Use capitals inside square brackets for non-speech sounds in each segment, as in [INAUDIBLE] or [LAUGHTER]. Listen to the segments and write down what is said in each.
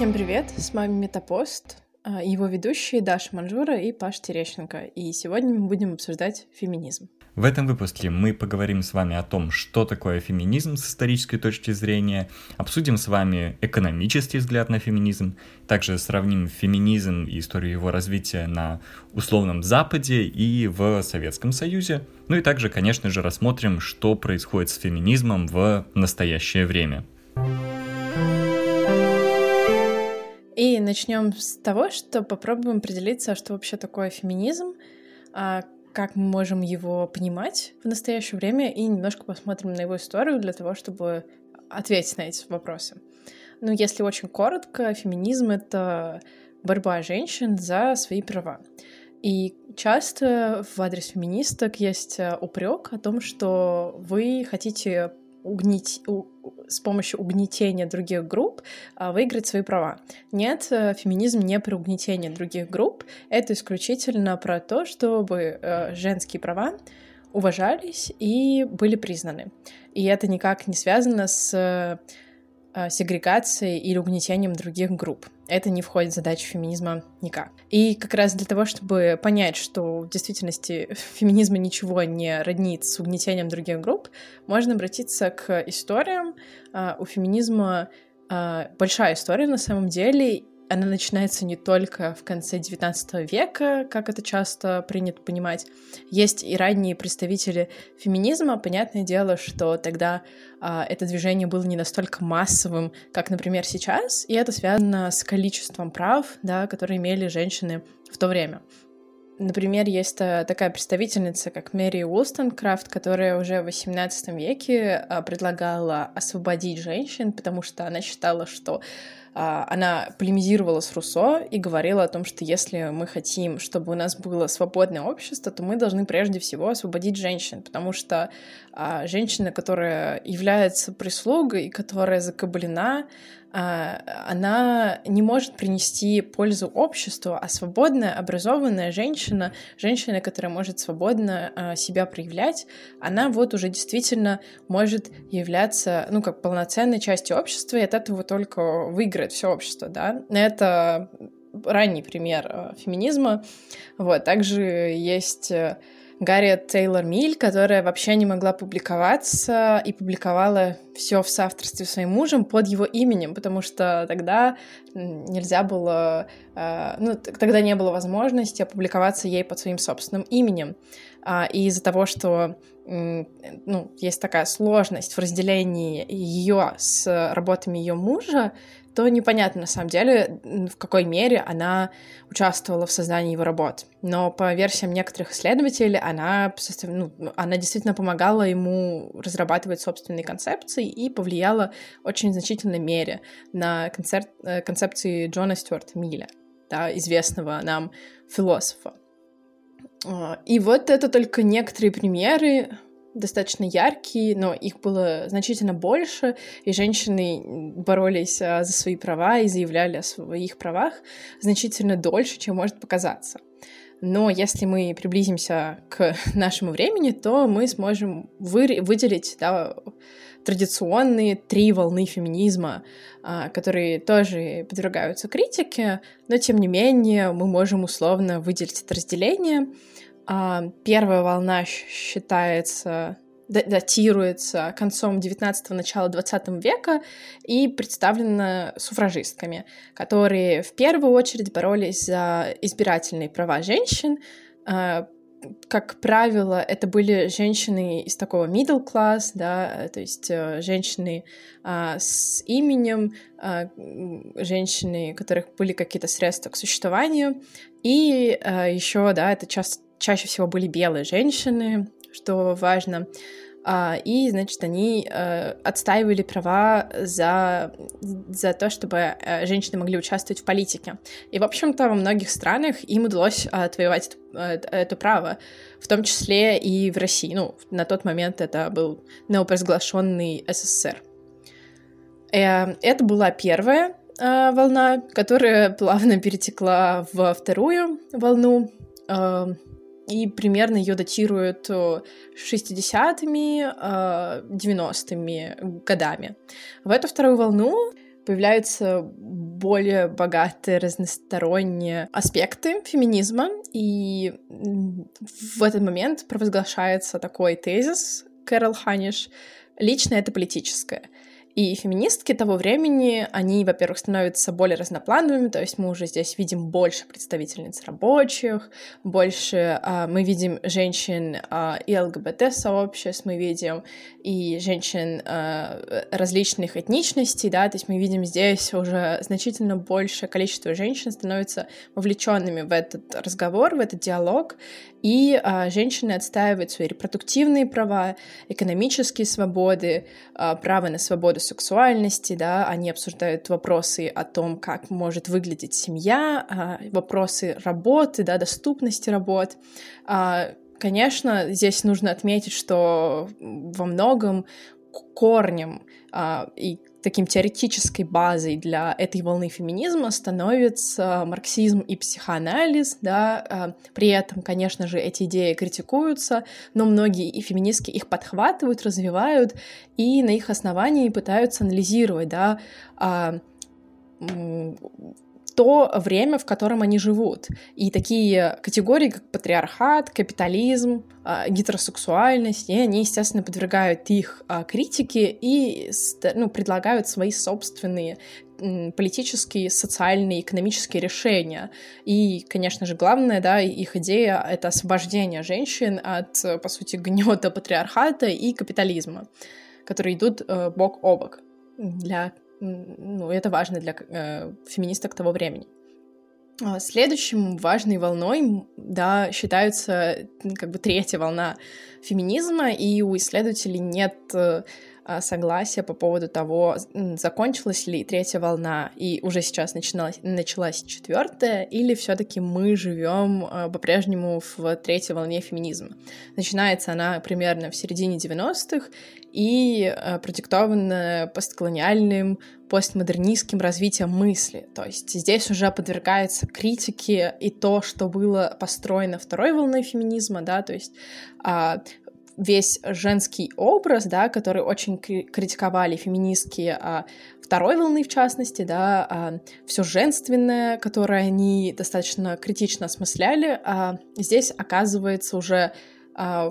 Всем привет, с вами Метапост, а, его ведущие Даша Манжура и Паш Терещенко, и сегодня мы будем обсуждать феминизм. В этом выпуске мы поговорим с вами о том, что такое феминизм с исторической точки зрения, обсудим с вами экономический взгляд на феминизм, также сравним феминизм и историю его развития на условном Западе и в Советском Союзе, ну и также, конечно же, рассмотрим, что происходит с феминизмом в настоящее время. И начнем с того, что попробуем определиться, что вообще такое феминизм, а как мы можем его понимать в настоящее время, и немножко посмотрим на его историю для того, чтобы ответить на эти вопросы. Ну, если очень коротко, феминизм — это борьба женщин за свои права. И часто в адрес феминисток есть э, упрек о том, что вы хотите угнить, у, с помощью угнетения других групп а, выиграть свои права. Нет, э, феминизм не про угнетение других групп, это исключительно про то, чтобы э, женские права уважались и были признаны. И это никак не связано с Э, сегрегацией или угнетением других групп. Это не входит в задачу феминизма никак. И как раз для того, чтобы понять, что в действительности [LAUGHS] феминизма ничего не роднит с угнетением других групп, можно обратиться к историям. Э, у феминизма э, большая история на самом деле, она начинается не только в конце XIX века, как это часто принято понимать. Есть и ранние представители феминизма. Понятное дело, что тогда а, это движение было не настолько массовым, как, например, сейчас, и это связано с количеством прав, да, которые имели женщины в то время. Например, есть такая представительница, как Мэри Уолстонкрафт, которая уже в XVIII веке а, предлагала освободить женщин, потому что она считала, что а, она полемизировала с Руссо и говорила о том, что если мы хотим, чтобы у нас было свободное общество, то мы должны прежде всего освободить женщин, потому что а, женщина, которая является прислугой, которая закаблена, а, она не может принести пользу обществу, а свободная, образованная женщина, женщина, которая может свободно а, себя проявлять, она вот уже действительно может являться, ну, как полноценной частью общества, и от этого только выиграет все общество, да. Это ранний пример а, феминизма. Вот, также есть э, Гарри Тейлор Миль, которая вообще не могла публиковаться и публиковала все в соавторстве своим мужем под его именем, потому что тогда нельзя было, э, ну, тогда не было возможности опубликоваться ей под своим собственным именем. А, и из-за того, что ну, есть такая сложность в разделении ее с работами ее мужа, то непонятно на самом деле, в какой мере она участвовала в создании его работ. Но по версиям некоторых исследователей, она, ну, она действительно помогала ему разрабатывать собственные концепции и повлияла очень значительной мере на концерт, э, концепции Джона Стюарта Милля, да, известного нам философа. А, и вот это только некоторые примеры достаточно яркие, но их было значительно больше, и женщины боролись а, за свои права и заявляли о своих правах значительно дольше, чем может показаться. Но если мы приблизимся к [LAUGHS] нашему времени, то мы сможем вы, выделить да, традиционные три волны феминизма, а, которые тоже подвергаются критике, но тем не менее мы можем условно выделить это разделение — первая волна считается датируется концом 19-го, начала 20 века и представлена суфражистками, которые в первую очередь боролись за избирательные права женщин. А, как правило, это были женщины из такого middle class, да, то есть э, женщины а, с именем, а, женщины, у которых были какие-то средства к существованию, и а, еще, да, это часто чаще всего были белые женщины, что важно. А, и, значит, они э, отстаивали права за, за то, чтобы э, женщины могли участвовать в политике. И, в общем-то, во многих странах им удалось отвоевать это, это право, в том числе и в России. Ну, на тот момент это был неопровозглашенный СССР. Э, это была первая волна, которая плавно перетекла во вторую волну и примерно ее датируют 60-ми, 90-ми годами. В эту вторую волну появляются более богатые, разносторонние аспекты феминизма, и в этот момент провозглашается такой тезис Кэрол Ханиш «Личное — это политическое». И феминистки того времени, они, во-первых, становятся более разноплановыми, то есть мы уже здесь видим больше представительниц рабочих, больше э, мы видим женщин э, и ЛГБТ-сообществ, мы видим и женщин э, различных этничностей, да, то есть мы видим здесь уже значительно большее количество женщин становится вовлеченными в этот разговор, в этот диалог, и а, женщины отстаивают свои репродуктивные права, экономические свободы, а, право на свободу сексуальности, да, они обсуждают вопросы о том, как может выглядеть семья, а, вопросы работы, да, доступности работ. А, конечно, здесь нужно отметить, что во многом корнем а, и таким теоретической базой для этой волны феминизма становится марксизм и психоанализ, да, а, при этом, конечно же, эти идеи критикуются, но многие и феминистки их подхватывают, развивают и на их основании пытаются анализировать, да, а, то время, в котором они живут. И такие категории, как патриархат, капитализм, а, гетеросексуальность, и они, естественно, подвергают их а, критике и ну, предлагают свои собственные политические, социальные, экономические решения. И, конечно же, главное, да, их идея — это освобождение женщин от, по сути, гнета патриархата и капитализма, которые идут э, бок о бок для ну, это важно для э, феминисток того времени. А следующим важной волной, да, считается как бы третья волна феминизма, и у исследователей нет э, согласия по поводу того, закончилась ли третья волна и уже сейчас начиналась, началась четвертая, или все-таки мы живем а, по-прежнему в третьей волне феминизма. Начинается она примерно в середине 90-х и а, продиктована постколониальным, постмодернистским развитием мысли. То есть здесь уже подвергается критике и то, что было построено второй волной феминизма, да, то есть весь женский образ, да, который очень критиковали феминистки а, второй волны, в частности, да, а, все женственное, которое они достаточно критично осмысляли, а, здесь оказывается уже а,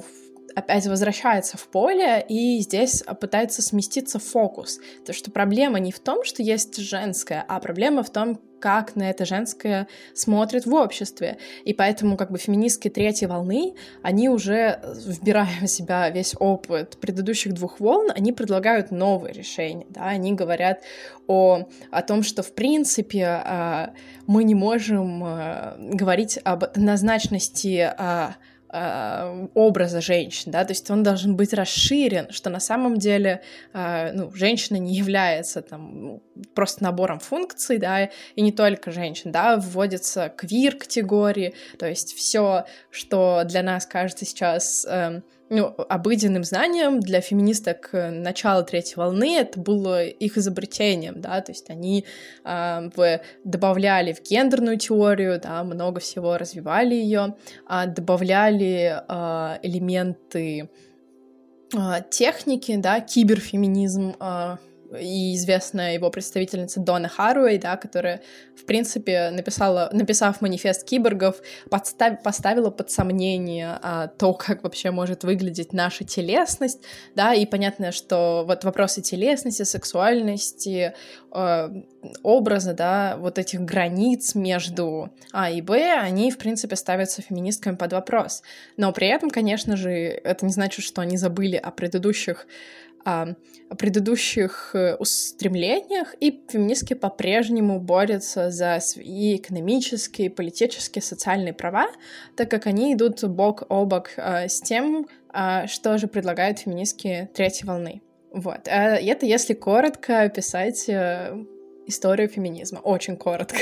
опять возвращается в поле, и здесь пытается сместиться фокус. То, что проблема не в том, что есть женское, а проблема в том, как на это женское смотрят в обществе. И поэтому как бы феминистки третьей волны, они уже, вбирая в себя весь опыт предыдущих двух волн, они предлагают новые решения, да, они говорят о, о том, что в принципе а, мы не можем а, говорить об однозначности а, Э, образа женщин, да, то есть он должен быть расширен, что на самом деле, э, ну, женщина не является там ну, просто набором функций, да, и не только женщин, да, вводятся квир-категории, то есть все, что для нас кажется сейчас эм, ну, обыденным знанием для феминисток начала третьей волны. Это было их изобретением, да, то есть они э, в, добавляли в гендерную теорию, да, много всего развивали ее, э, добавляли э, элементы э, техники, да, киберфеминизм, э, и известная его представительница Дона Харуэй, да, которая, в принципе, написала, написав манифест киборгов, подстав, поставила под сомнение а, то, как вообще может выглядеть наша телесность, да, и понятно, что вот вопросы телесности, сексуальности, э, образа, да, вот этих границ между А и Б, они, в принципе, ставятся феминистками под вопрос. Но при этом, конечно же, это не значит, что они забыли о предыдущих о предыдущих э, устремлениях, и феминистки по-прежнему борются за свои экономические, политические, социальные права, так как они идут бок о бок э, с тем, э, что же предлагают феминистки третьей волны. Вот. Это если коротко описать историю феминизма. Очень коротко.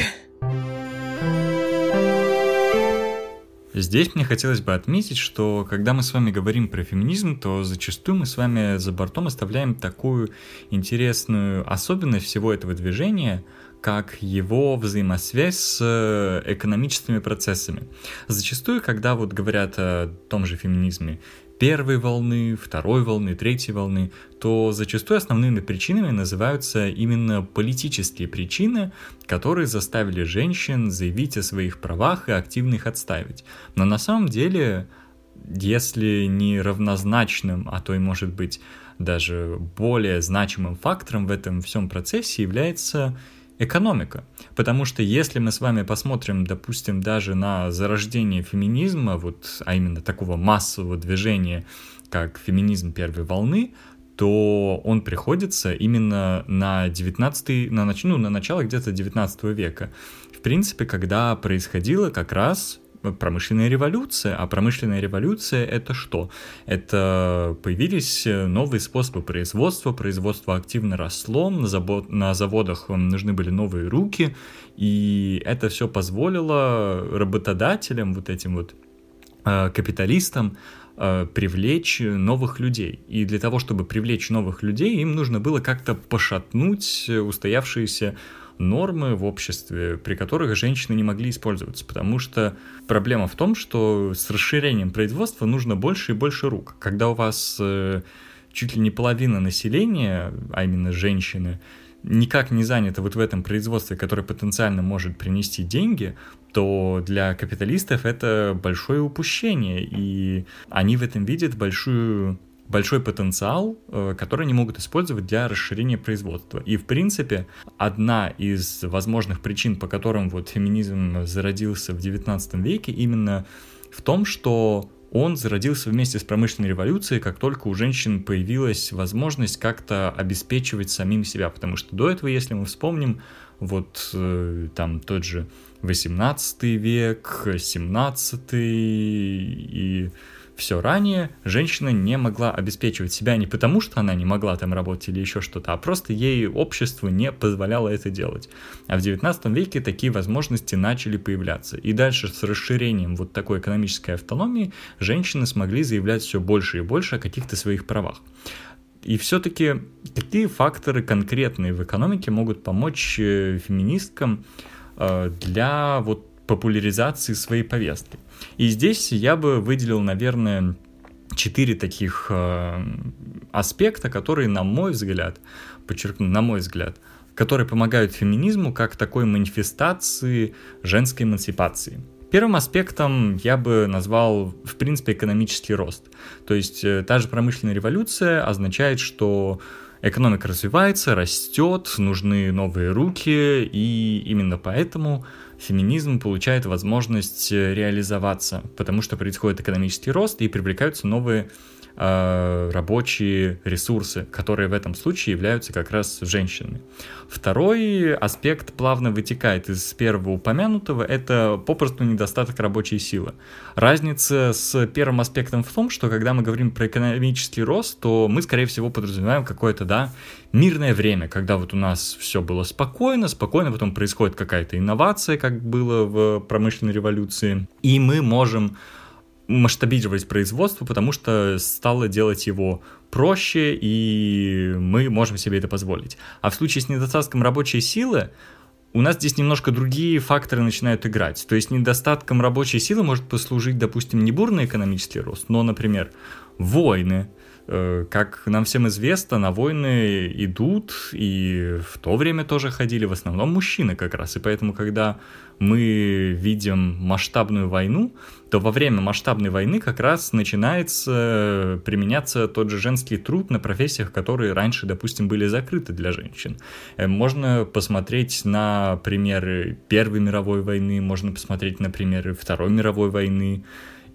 Здесь мне хотелось бы отметить, что когда мы с вами говорим про феминизм, то зачастую мы с вами за бортом оставляем такую интересную особенность всего этого движения, как его взаимосвязь с э, экономическими процессами. Зачастую, когда вот говорят о том же феминизме, первой волны, второй волны, третьей волны, то зачастую основными причинами называются именно политические причины, которые заставили женщин заявить о своих правах и активно их отстаивать. Но на самом деле, если не равнозначным, а то и может быть даже более значимым фактором в этом всем процессе является экономика. Потому что если мы с вами посмотрим, допустим, даже на зарождение феминизма, вот, а именно такого массового движения, как феминизм первой волны, то он приходится именно на 19 на, нач... ну, на начало где-то 19 века. В принципе, когда происходило как раз промышленная революция. А промышленная революция это что? Это появились новые способы производства, производство активно росло, на, завод, на заводах нужны были новые руки, и это все позволило работодателям, вот этим вот э, капиталистам, э, привлечь новых людей. И для того, чтобы привлечь новых людей, им нужно было как-то пошатнуть устоявшиеся нормы в обществе, при которых женщины не могли использоваться, потому что проблема в том, что с расширением производства нужно больше и больше рук. Когда у вас э, чуть ли не половина населения, а именно женщины, никак не занято вот в этом производстве, которое потенциально может принести деньги, то для капиталистов это большое упущение, и они в этом видят большую большой потенциал, э, который они могут использовать для расширения производства. И, в принципе, одна из возможных причин, по которым вот феминизм зародился в XIX веке, именно в том, что он зародился вместе с промышленной революцией, как только у женщин появилась возможность как-то обеспечивать самим себя, потому что до этого, если мы вспомним, вот э, там тот же 18 век, 17 и все ранее женщина не могла обеспечивать себя не потому, что она не могла там работать или еще что-то, а просто ей общество не позволяло это делать. А в 19 веке такие возможности начали появляться. И дальше с расширением вот такой экономической автономии женщины смогли заявлять все больше и больше о каких-то своих правах. И все-таки какие факторы конкретные в экономике могут помочь э, феминисткам э, для вот популяризации своей повестки? И здесь я бы выделил, наверное, четыре таких э, аспекта, которые, на мой взгляд, подчеркну, на мой взгляд, которые помогают феминизму как такой манифестации женской эмансипации. Первым аспектом я бы назвал, в принципе, экономический рост. То есть э, та же промышленная революция означает, что экономика развивается, растет, нужны новые руки, и именно поэтому феминизм получает возможность э, реализоваться, потому что происходит экономический рост и привлекаются новые э, рабочие ресурсы, которые в этом случае являются как раз женщинами. Второй аспект плавно вытекает из первого упомянутого, это попросту недостаток рабочей силы. Разница с первым аспектом в том, что когда мы говорим про экономический рост, то мы, скорее всего, подразумеваем какое-то, да, мирное время, когда вот у нас все было спокойно, спокойно потом происходит какая-то инновация, как было в промышленной революции, и мы можем масштабировать производство, потому что стало делать его проще, и мы можем себе это позволить. А в случае с недостатком рабочей силы у нас здесь немножко другие факторы начинают играть. То есть недостатком рабочей силы может послужить, допустим, не бурный экономический рост, но, например, войны, Э, как нам всем известно, на войны идут, и в то время тоже ходили в основном мужчины как раз. И поэтому, когда мы видим масштабную войну, то во время масштабной войны как раз начинается применяться тот же женский труд на профессиях, которые раньше, допустим, были закрыты для женщин. Э, можно посмотреть на примеры Первой мировой войны, можно посмотреть на примеры Второй мировой войны,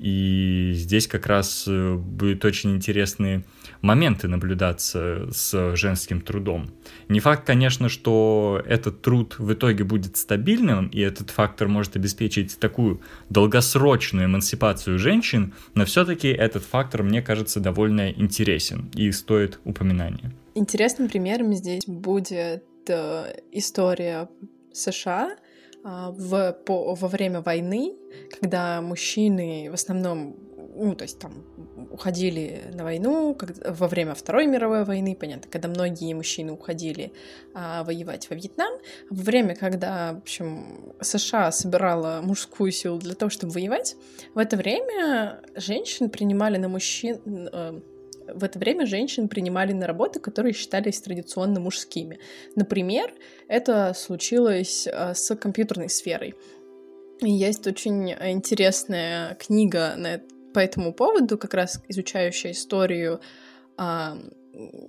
и здесь как раз э, будут очень интересные моменты наблюдаться с женским трудом. Не факт, конечно, что этот труд в итоге будет стабильным, и этот фактор может обеспечить такую долгосрочную эмансипацию женщин, но все-таки этот фактор, мне кажется, довольно интересен и стоит упоминания. Интересным примером здесь будет э, история США, в, по, во время войны, когда мужчины в основном ну, то есть там уходили на войну как, во время Второй мировой войны, понятно, когда многие мужчины уходили а, воевать во Вьетнам, во время, когда, в общем, США собирала мужскую силу для того, чтобы воевать, в это время женщин принимали на мужчин... Э, в это время женщин принимали на работы, которые считались традиционно мужскими. Например, это случилось э, с компьютерной сферой. Есть очень интересная книга на, по этому поводу, как раз изучающая историю а,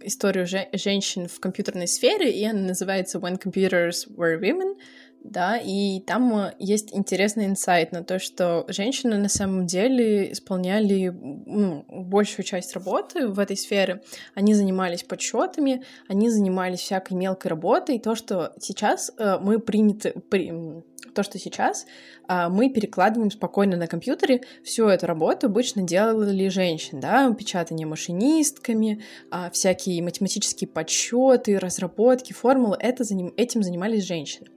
историю же, женщин в компьютерной сфере, и она называется When Computers Were Women, да, и там э, есть интересный инсайт на то, что женщины на самом деле исполняли ну, большую часть работы в этой сфере. Они занимались подсчетами, они занимались всякой мелкой работой. То, что сейчас э, мы приняты, при, то, что сейчас а, мы перекладываем спокойно на компьютере, всю эту работу обычно делали женщины, да, печатание машинистками, а, всякие математические подсчеты, разработки, формулы, это, этим занимались женщины.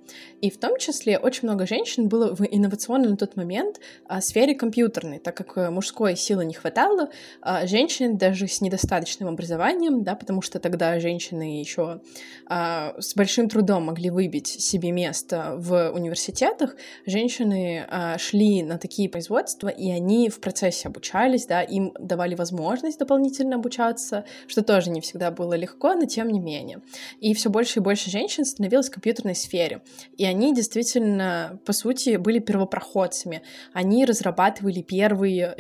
И в том числе очень много женщин было в инновационной на тот момент а, сфере компьютерной, так как э, мужской силы не хватало, а, женщин даже с недостаточным образованием, да, потому что тогда женщины еще а, с большим трудом могли выбить себе место в университетах, женщины а, шли на такие производства, и они в процессе обучались, да, им давали возможность дополнительно обучаться, что тоже не всегда было легко, но тем не менее. И все больше и больше женщин становилось в компьютерной сфере. И они действительно, по сути, были первопроходцами. Они разрабатывали первые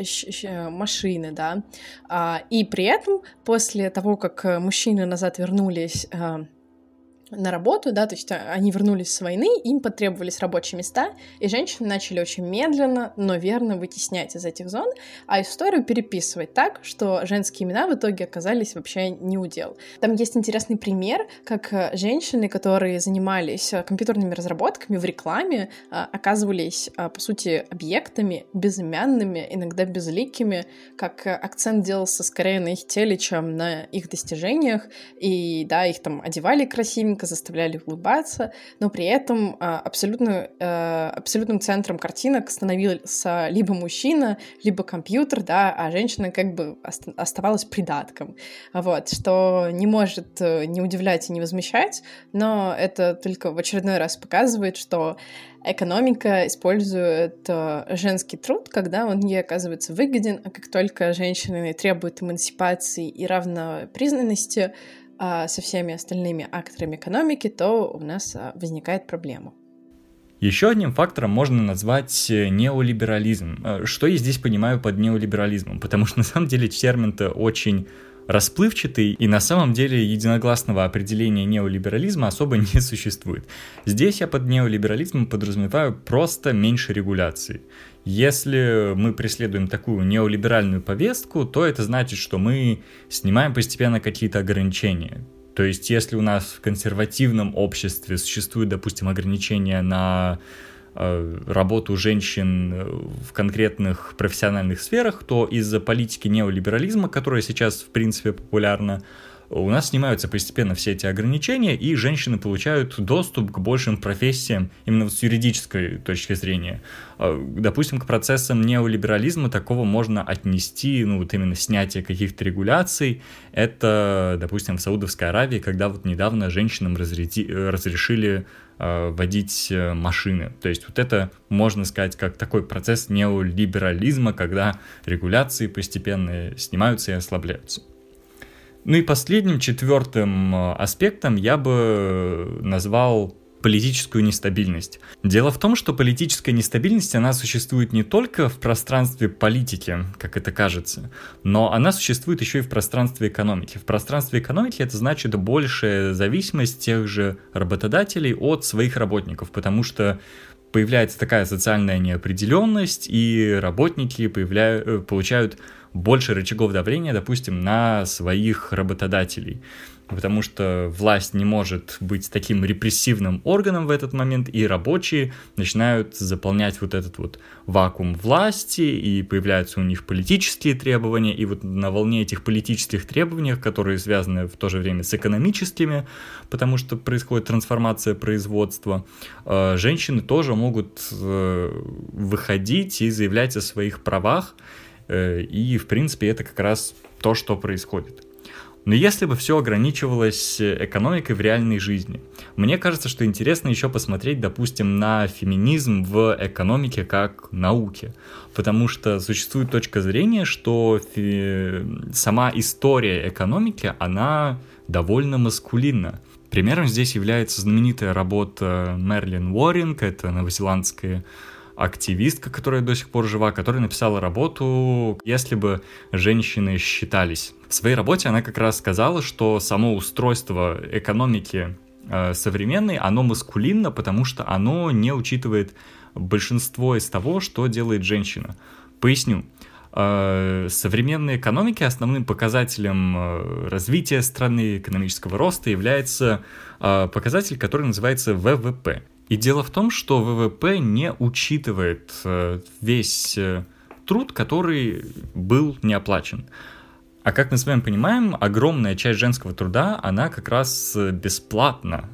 машины, да. А, и при этом, после того, как мужчины назад вернулись а, на работу, да, то есть а, они вернулись с войны, им потребовались рабочие места, и женщины начали очень медленно, но верно вытеснять из этих зон, а историю переписывать так, что женские имена в итоге оказались вообще не удел. Там есть интересный пример, как э, женщины, которые занимались э, компьютерными разработками в рекламе, э, оказывались, по сути, объектами безымянными, иногда безликими, как акцент делался скорее на их теле, чем на их достижениях, и, да, их там одевали красивенько, картинка заставляли улыбаться, но при этом а, абсолютно, а, абсолютным центром картинок становился либо мужчина, либо компьютер, да, а женщина как бы оставалась придатком, вот, что не может э, не удивлять и не возмущать, но это только в очередной раз показывает, что экономика использует э, женский труд, когда он ей оказывается выгоден, а как только женщины требуют эмансипации и равнопризнанности, со всеми остальными акторами экономики, то у нас а, возникает проблема. Еще одним фактором можно назвать э, неолиберализм. Э, что я здесь понимаю под неолиберализмом? Потому что [LAUGHS] на самом деле термин-то очень расплывчатый, и на самом деле единогласного определения неолиберализма особо [LAUGHS] не существует. Здесь я под неолиберализмом подразумеваю просто меньше регуляции. Если мы преследуем такую неолиберальную повестку, то это значит, что мы снимаем постепенно какие-то ограничения. То есть, если у нас в консервативном обществе существуют, допустим, ограничения на э, работу женщин в конкретных профессиональных сферах, то из-за политики неолиберализма, которая сейчас, в принципе, популярна, у нас снимаются постепенно все эти ограничения, и женщины получают доступ к большим профессиям именно с юридической точки зрения. А, допустим, к процессам неолиберализма такого можно отнести, ну вот именно снятие каких-то регуляций. Это, допустим, в Саудовской Аравии, когда вот недавно женщинам разреди, разрешили э, водить э, машины. То есть вот это, можно сказать, как такой процесс неолиберализма, когда регуляции постепенно снимаются и ослабляются. Ну и последним, четвертым э, аспектом я бы назвал политическую нестабильность. Дело в том, что политическая нестабильность, она существует не только в пространстве политики, как это кажется, но она существует еще и в пространстве экономики. В пространстве экономики это значит большая зависимость тех же работодателей от своих работников, потому что появляется такая социальная неопределенность, и работники появляют, э, получают больше рычагов давления, допустим, на своих работодателей. Потому что власть не может быть таким репрессивным органом в этот момент, и рабочие начинают заполнять вот этот вот вакуум власти, и появляются у них политические требования, и вот на волне этих политических требований, которые связаны в то же время с экономическими, потому что происходит трансформация производства, э, женщины тоже могут э, выходить и заявлять о своих правах, и, в принципе, это как раз то, что происходит. Но если бы все ограничивалось экономикой в реальной жизни, мне кажется, что интересно еще посмотреть, допустим, на феминизм в экономике как науке. Потому что существует точка зрения, что сама история экономики, она довольно маскулинна. Примером здесь является знаменитая работа Мерлин Уорринг, это новозеландская активистка, которая до сих пор жива, которая написала работу «Если бы женщины считались». В своей работе она как раз сказала, что само устройство экономики э, современной, оно маскулинно, потому что оно не учитывает большинство из того, что делает женщина. Поясню. Э, современной экономики основным показателем э, развития страны, экономического роста является показатель, который называется ВВП. И дело в том, что ВВП не учитывает э, весь э, труд, который был не оплачен. А как мы с вами понимаем, огромная часть женского труда, она как раз э, бесплатна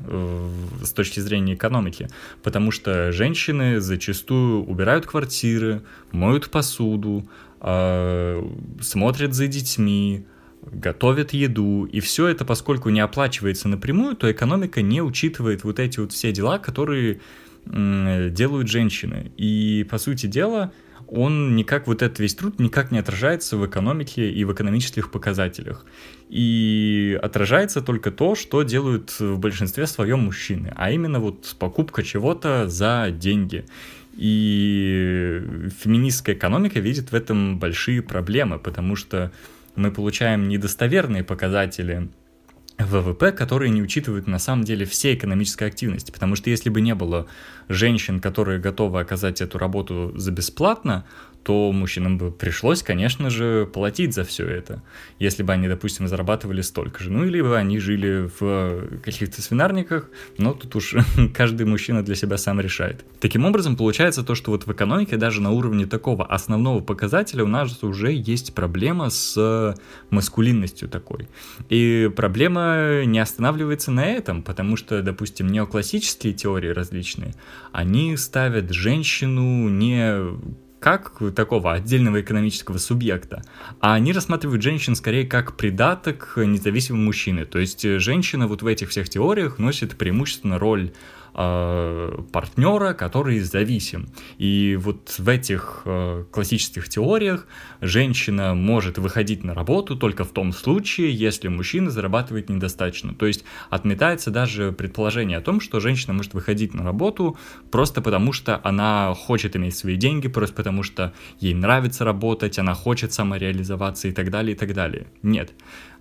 с точки зрения экономики, потому что женщины зачастую убирают квартиры, моют посуду, смотрят за детьми, готовят еду, и все это, поскольку не оплачивается напрямую, то экономика не учитывает вот эти вот все дела, которые делают женщины. И, по сути дела, он никак, вот этот весь труд никак не отражается в экономике и в экономических показателях. И отражается только то, что делают в большинстве своем мужчины, а именно вот покупка чего-то за деньги. И феминистская экономика видит в этом большие проблемы, потому что мы получаем недостоверные показатели ВВП, которые не учитывают на самом деле все экономической активности. Потому что если бы не было женщин, которые готовы оказать эту работу за бесплатно, то мужчинам бы пришлось, конечно же, платить за все это, если бы они, допустим, зарабатывали столько же. Ну, или бы они жили в каких-то свинарниках, но тут уж [LAUGHS] каждый мужчина для себя сам решает. Таким образом, получается то, что вот в экономике даже на уровне такого основного показателя у нас уже есть проблема с маскулинностью такой. И проблема не останавливается на этом, потому что, допустим, неоклассические теории различные, они ставят женщину не как такого отдельного экономического субъекта, а они рассматривают женщин скорее как придаток независимого мужчины. То есть женщина вот в этих всех теориях носит преимущественно роль э, партнера, который зависим. И вот в этих э, классических теориях женщина может выходить на работу только в том случае, если мужчина зарабатывает недостаточно. То есть отметается даже предположение о том, что женщина может выходить на работу просто потому, что она хочет иметь свои деньги, просто потому что ей нравится работать, она хочет самореализоваться и так далее, и так далее. Нет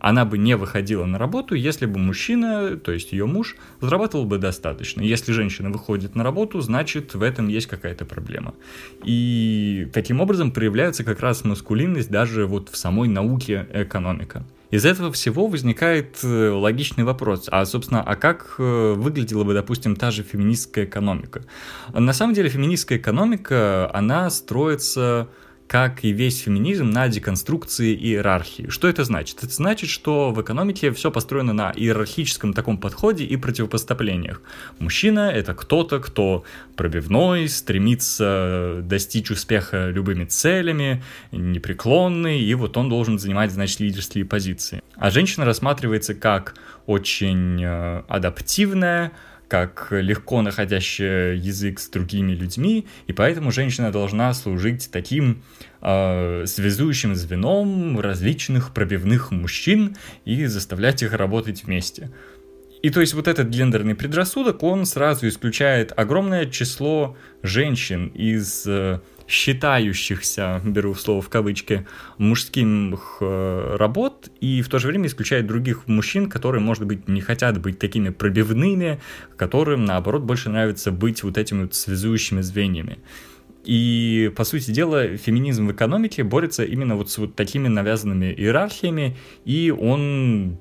она бы не выходила на работу, если бы мужчина, то есть ее муж, зарабатывал бы достаточно. Если женщина выходит на работу, значит в этом есть какая-то проблема. И таким образом проявляется как раз маскулинность даже вот в самой науке экономика. Из этого всего возникает э, логичный вопрос, а, собственно, а как э, выглядела бы, допустим, та же феминистская экономика? На самом деле феминистская экономика, она строится как и весь феминизм, на деконструкции иерархии. Что это значит? Это значит, что в экономике все построено на иерархическом таком подходе и противопоставлениях. Мужчина — это кто-то, кто пробивной, стремится достичь успеха любыми целями, непреклонный, и вот он должен занимать, значит, лидерские позиции. А женщина рассматривается как очень э, адаптивная, как легко находящая язык с другими людьми, и поэтому женщина должна служить таким э, связующим звеном различных пробивных мужчин и заставлять их работать вместе. И то есть вот этот гендерный предрассудок, он сразу исключает огромное число женщин из э, считающихся, беру слово в кавычки, мужских э, работ, и в то же время исключает других мужчин, которые, может быть, не хотят быть такими пробивными, которым, наоборот, больше нравится быть вот этими вот связующими звеньями. И, по сути дела, феминизм в экономике борется именно вот с вот такими навязанными иерархиями, и он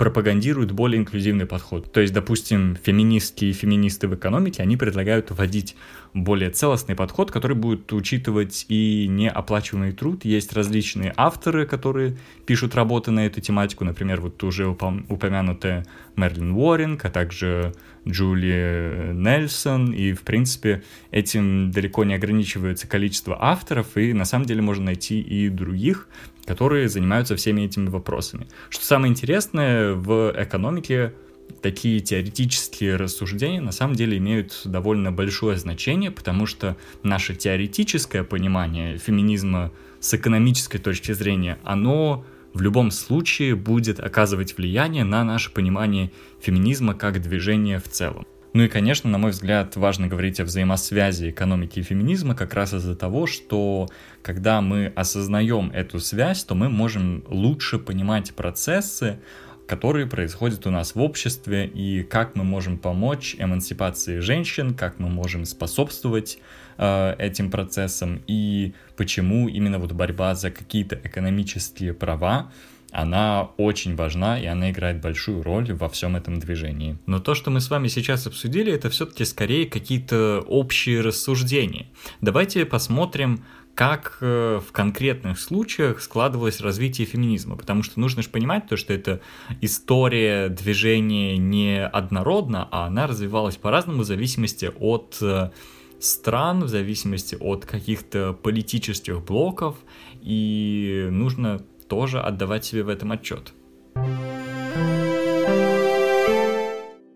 пропагандируют более инклюзивный подход. То есть, допустим, феминистки и феминисты в экономике, они предлагают вводить более целостный подход, который будет учитывать и неоплачиваемый труд. Есть различные авторы, которые пишут работы на эту тематику, например, вот уже упомянутая Мерлин Уорринг, а также Джули Нельсон, и, в принципе, этим далеко не ограничивается количество авторов, и на самом деле можно найти и других, которые занимаются всеми этими вопросами. Что самое интересное, в экономике такие теоретические рассуждения на самом деле имеют довольно большое значение, потому что наше теоретическое понимание феминизма с экономической точки зрения, оно в любом случае будет оказывать влияние на наше понимание феминизма как движения в целом. Ну и, конечно, на мой взгляд, важно говорить о взаимосвязи экономики и феминизма как раз из-за того, что когда мы осознаем эту связь, то мы можем лучше понимать процессы, которые происходят у нас в обществе, и как мы можем помочь эмансипации женщин, как мы можем способствовать э, этим процессам, и почему именно вот борьба за какие-то экономические права, она очень важна, и она играет большую роль во всем этом движении. Но то, что мы с вами сейчас обсудили, это все-таки скорее какие-то общие рассуждения. Давайте посмотрим, как э, в конкретных случаях складывалось развитие феминизма, потому что нужно же понимать то, что это история движения не однородна, а она развивалась по-разному в зависимости от э, стран, в зависимости от каких-то политических блоков, и нужно тоже отдавать себе в этом отчет.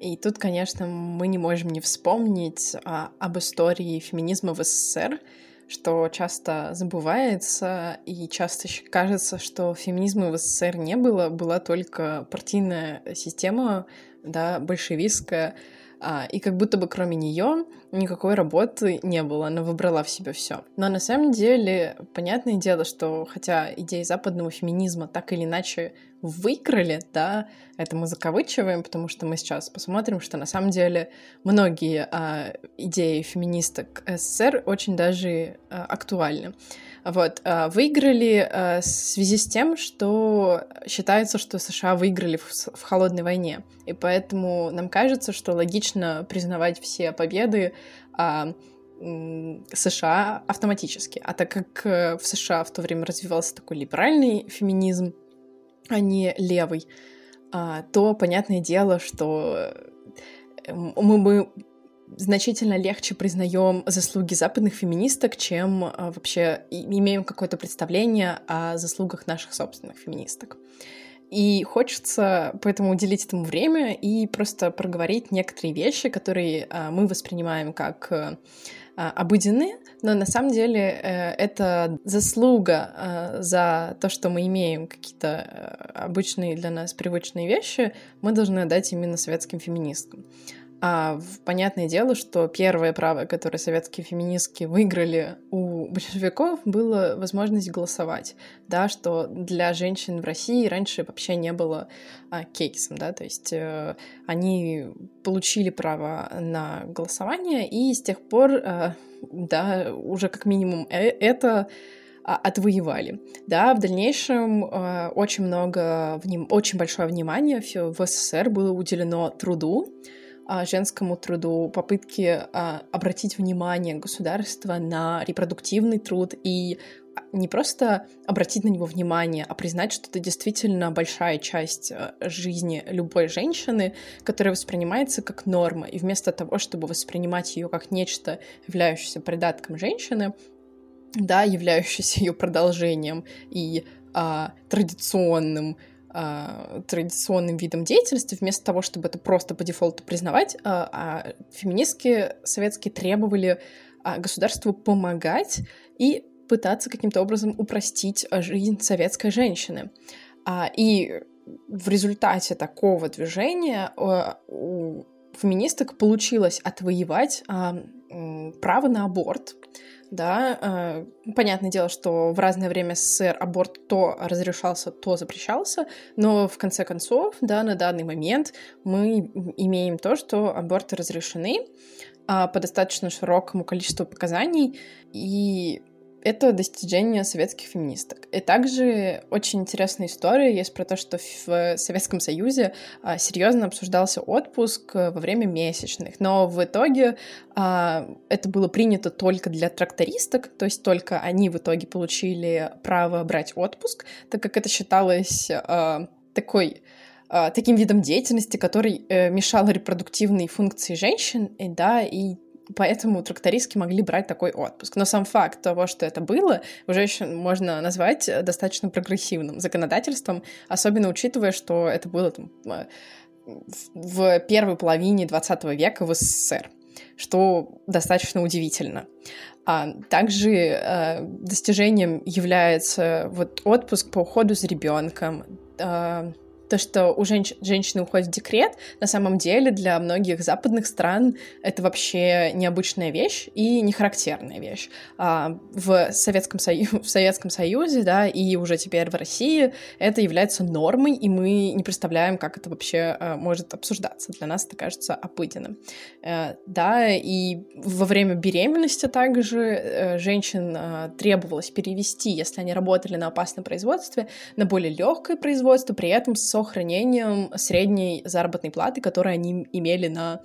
И тут, конечно, мы не можем не вспомнить а, об истории феминизма в СССР, что часто забывается, и часто кажется, что феминизма в СССР не было, была только партийная система, да, большевистская, и как будто бы кроме нее никакой работы не было, она выбрала в себе все. Но на самом деле, понятное дело, что хотя идеи западного феминизма так или иначе выиграли, да, это мы закавычиваем, потому что мы сейчас посмотрим, что на самом деле многие а, идеи феминисток СССР очень даже а, актуальны. Вот, а, выиграли а, в связи с тем, что считается, что США выиграли в, холодной войне, и поэтому нам кажется, что логично признавать все победы а, США автоматически. А так как э, в США в то время развивался такой либеральный феминизм, а не левый, то понятное дело, что э, мы бы значительно легче признаем заслуги западных феминисток, чем а, вообще имеем какое-то представление о заслугах наших собственных феминисток. И хочется поэтому уделить этому время и просто проговорить некоторые вещи, которые а, мы воспринимаем как а, обыденные, но на самом деле э, это заслуга за то, что мы имеем какие-то обычные для нас привычные вещи, мы должны отдать именно советским феминисткам. А понятное дело, что первое право, которое советские феминистки выиграли у большевиков, было возможность голосовать, да, что для женщин в России раньше вообще не было а, кейсом, да, то есть э, они получили право на голосование, и с тех пор, э, да, уже как минимум э это а, отвоевали. Да, в дальнейшем э, очень много, очень большое внимание в СССР было уделено труду, женскому труду, попытки а, обратить внимание государства на репродуктивный труд и а, не просто обратить на него внимание, а признать, что это действительно большая часть жизни любой женщины, которая воспринимается как норма. И вместо того, чтобы воспринимать ее как нечто, являющееся придатком женщины, да, являющееся ее продолжением и а, традиционным а, традиционным видом деятельности, вместо того, чтобы это просто по дефолту признавать, а, а феминистки советские требовали а, государству помогать и пытаться каким-то образом упростить жизнь советской женщины. А, и в результате такого движения у феминисток получилось отвоевать а, право на аборт, да, э, понятное дело, что в разное время СССР аборт то разрешался, то запрещался, но в конце концов, да, на данный момент мы имеем то, что аборты разрешены э, по достаточно широкому количеству показаний, и это достижение советских феминисток. И также очень интересная история есть про то, что в Советском Союзе а, серьезно обсуждался отпуск во время месячных, но в итоге а, это было принято только для трактористок, то есть только они в итоге получили право брать отпуск, так как это считалось а, такой таким видом деятельности, который э, мешал репродуктивной функции женщин, и да, и поэтому трактористки могли брать такой отпуск. Но сам факт того, что это было, уже еще можно назвать достаточно прогрессивным законодательством, особенно учитывая, что это было там, э, в первой половине 20 века в СССР, что достаточно удивительно. А также э, достижением является вот отпуск по уходу за ребенком, э, то, что у женщ... женщины уходят в декрет, на самом деле для многих западных стран это вообще необычная вещь и не характерная вещь. А в, Советском Сою... [LAUGHS] в Советском Союзе, да, и уже теперь в России это является нормой, и мы не представляем, как это вообще а, может обсуждаться. Для нас это кажется обыденным. А, да, и во время беременности также а, женщин а, требовалось перевести, если они работали на опасном производстве, на более легкое производство, при этом с сохранением средней заработной платы, которую они имели на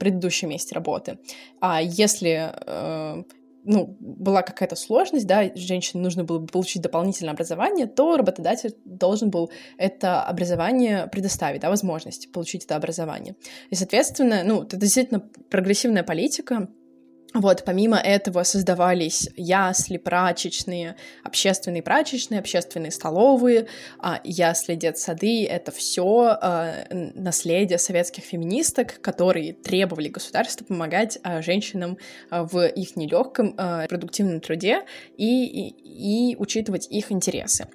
предыдущем месте работы. А если э, ну, была какая-то сложность, да, женщине нужно было бы получить дополнительное образование, то работодатель должен был это образование предоставить, да, возможность получить это образование. И, соответственно, ну, это действительно прогрессивная политика, вот, помимо этого создавались ясли, прачечные, общественные прачечные, общественные столовые, а, ясли, детсады — это все а, наследие советских феминисток, которые требовали государства помогать а, женщинам в их нелегком продуктивном труде и, и, и учитывать их интересы.